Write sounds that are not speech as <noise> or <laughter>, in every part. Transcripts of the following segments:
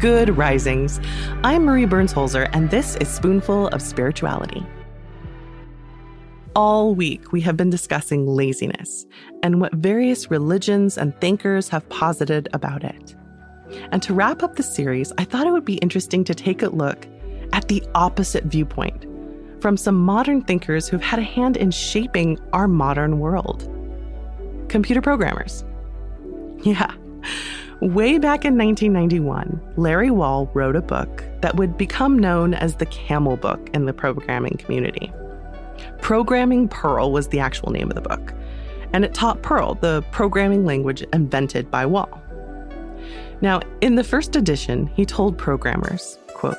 Good risings. I'm Marie Burns Holzer, and this is Spoonful of Spirituality. All week, we have been discussing laziness and what various religions and thinkers have posited about it. And to wrap up the series, I thought it would be interesting to take a look at the opposite viewpoint from some modern thinkers who've had a hand in shaping our modern world computer programmers. <laughs> Yeah. Way back in 1991, Larry Wall wrote a book that would become known as the Camel Book in the programming community. Programming Perl was the actual name of the book, and it taught Perl, the programming language invented by Wall. Now, in the first edition, he told programmers, quote,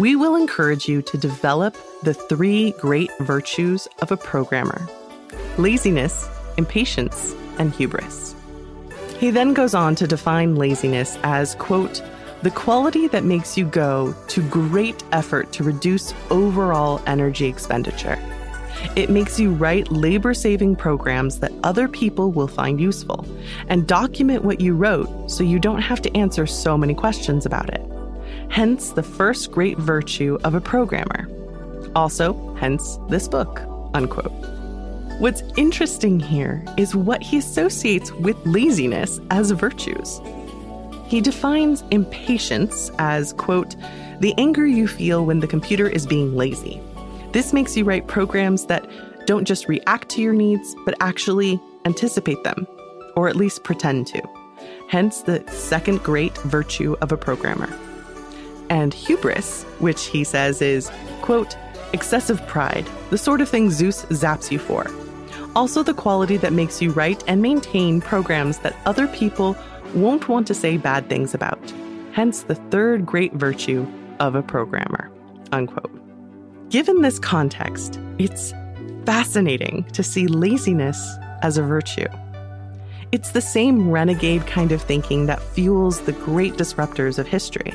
"We will encourage you to develop the three great virtues of a programmer: laziness, impatience, and hubris." He then goes on to define laziness as, quote, the quality that makes you go to great effort to reduce overall energy expenditure. It makes you write labor saving programs that other people will find useful and document what you wrote so you don't have to answer so many questions about it. Hence, the first great virtue of a programmer. Also, hence this book, unquote. What's interesting here is what he associates with laziness as virtues. He defines impatience as, quote, the anger you feel when the computer is being lazy. This makes you write programs that don't just react to your needs, but actually anticipate them, or at least pretend to. Hence the second great virtue of a programmer. And hubris, which he says is, quote, excessive pride, the sort of thing Zeus zaps you for also the quality that makes you write and maintain programs that other people won't want to say bad things about. Hence the third great virtue of a programmer. Unquote. Given this context, it's fascinating to see laziness as a virtue. It's the same renegade kind of thinking that fuels the great disruptors of history.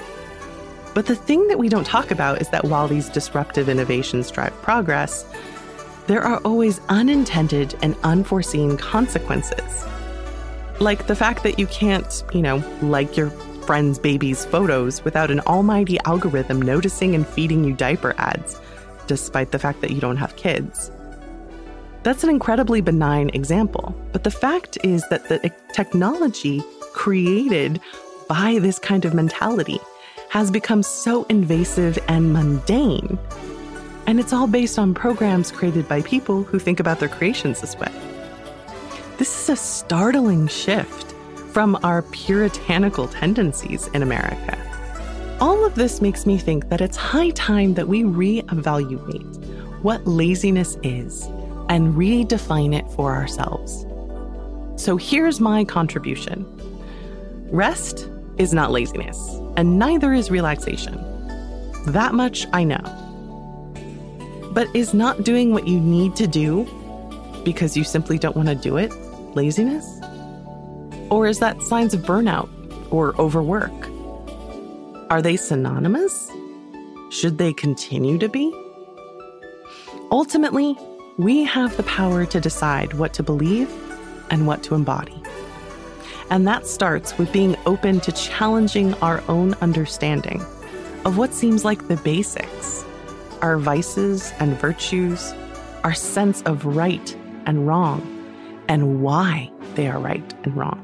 But the thing that we don't talk about is that while these disruptive innovations drive progress, there are always unintended and unforeseen consequences. Like the fact that you can't, you know, like your friend's baby's photos without an almighty algorithm noticing and feeding you diaper ads, despite the fact that you don't have kids. That's an incredibly benign example, but the fact is that the technology created by this kind of mentality has become so invasive and mundane and it's all based on programs created by people who think about their creations this way. This is a startling shift from our puritanical tendencies in America. All of this makes me think that it's high time that we reevaluate what laziness is and redefine it for ourselves. So here's my contribution rest is not laziness, and neither is relaxation. That much I know. But is not doing what you need to do because you simply don't want to do it laziness? Or is that signs of burnout or overwork? Are they synonymous? Should they continue to be? Ultimately, we have the power to decide what to believe and what to embody. And that starts with being open to challenging our own understanding of what seems like the basics our vices and virtues, our sense of right and wrong, and why they are right and wrong.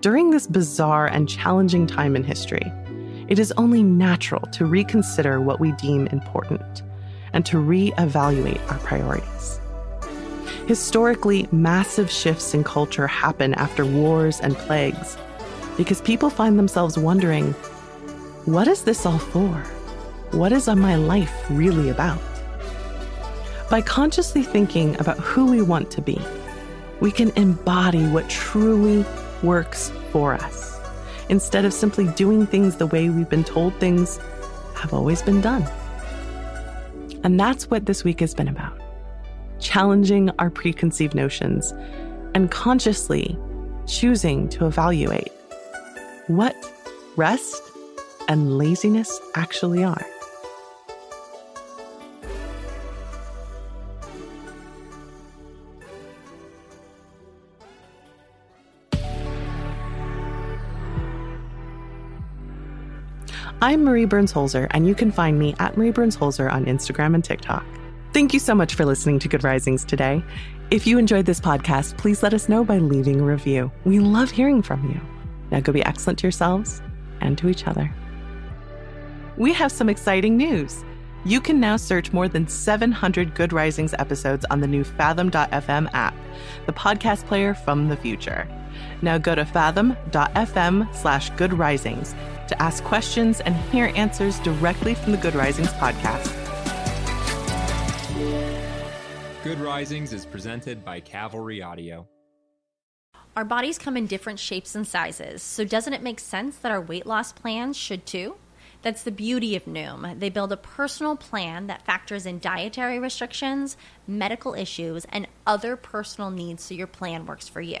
During this bizarre and challenging time in history, it is only natural to reconsider what we deem important and to re-evaluate our priorities. Historically, massive shifts in culture happen after wars and plagues because people find themselves wondering, what is this all for? What is my life really about? By consciously thinking about who we want to be, we can embody what truly works for us instead of simply doing things the way we've been told things have always been done. And that's what this week has been about challenging our preconceived notions and consciously choosing to evaluate what rest and laziness actually are. I'm Marie Burns Holzer, and you can find me at Marie Burns Holzer on Instagram and TikTok. Thank you so much for listening to Good Risings today. If you enjoyed this podcast, please let us know by leaving a review. We love hearing from you. Now go be excellent to yourselves and to each other. We have some exciting news. You can now search more than 700 Good Risings episodes on the new Fathom.fm app, the podcast player from the future. Now go to fathom.fm slash good risings to ask questions and hear answers directly from the Good Risings podcast. Good Risings is presented by Cavalry Audio. Our bodies come in different shapes and sizes, so doesn't it make sense that our weight loss plans should too? That's the beauty of Noom. They build a personal plan that factors in dietary restrictions, medical issues, and other personal needs so your plan works for you.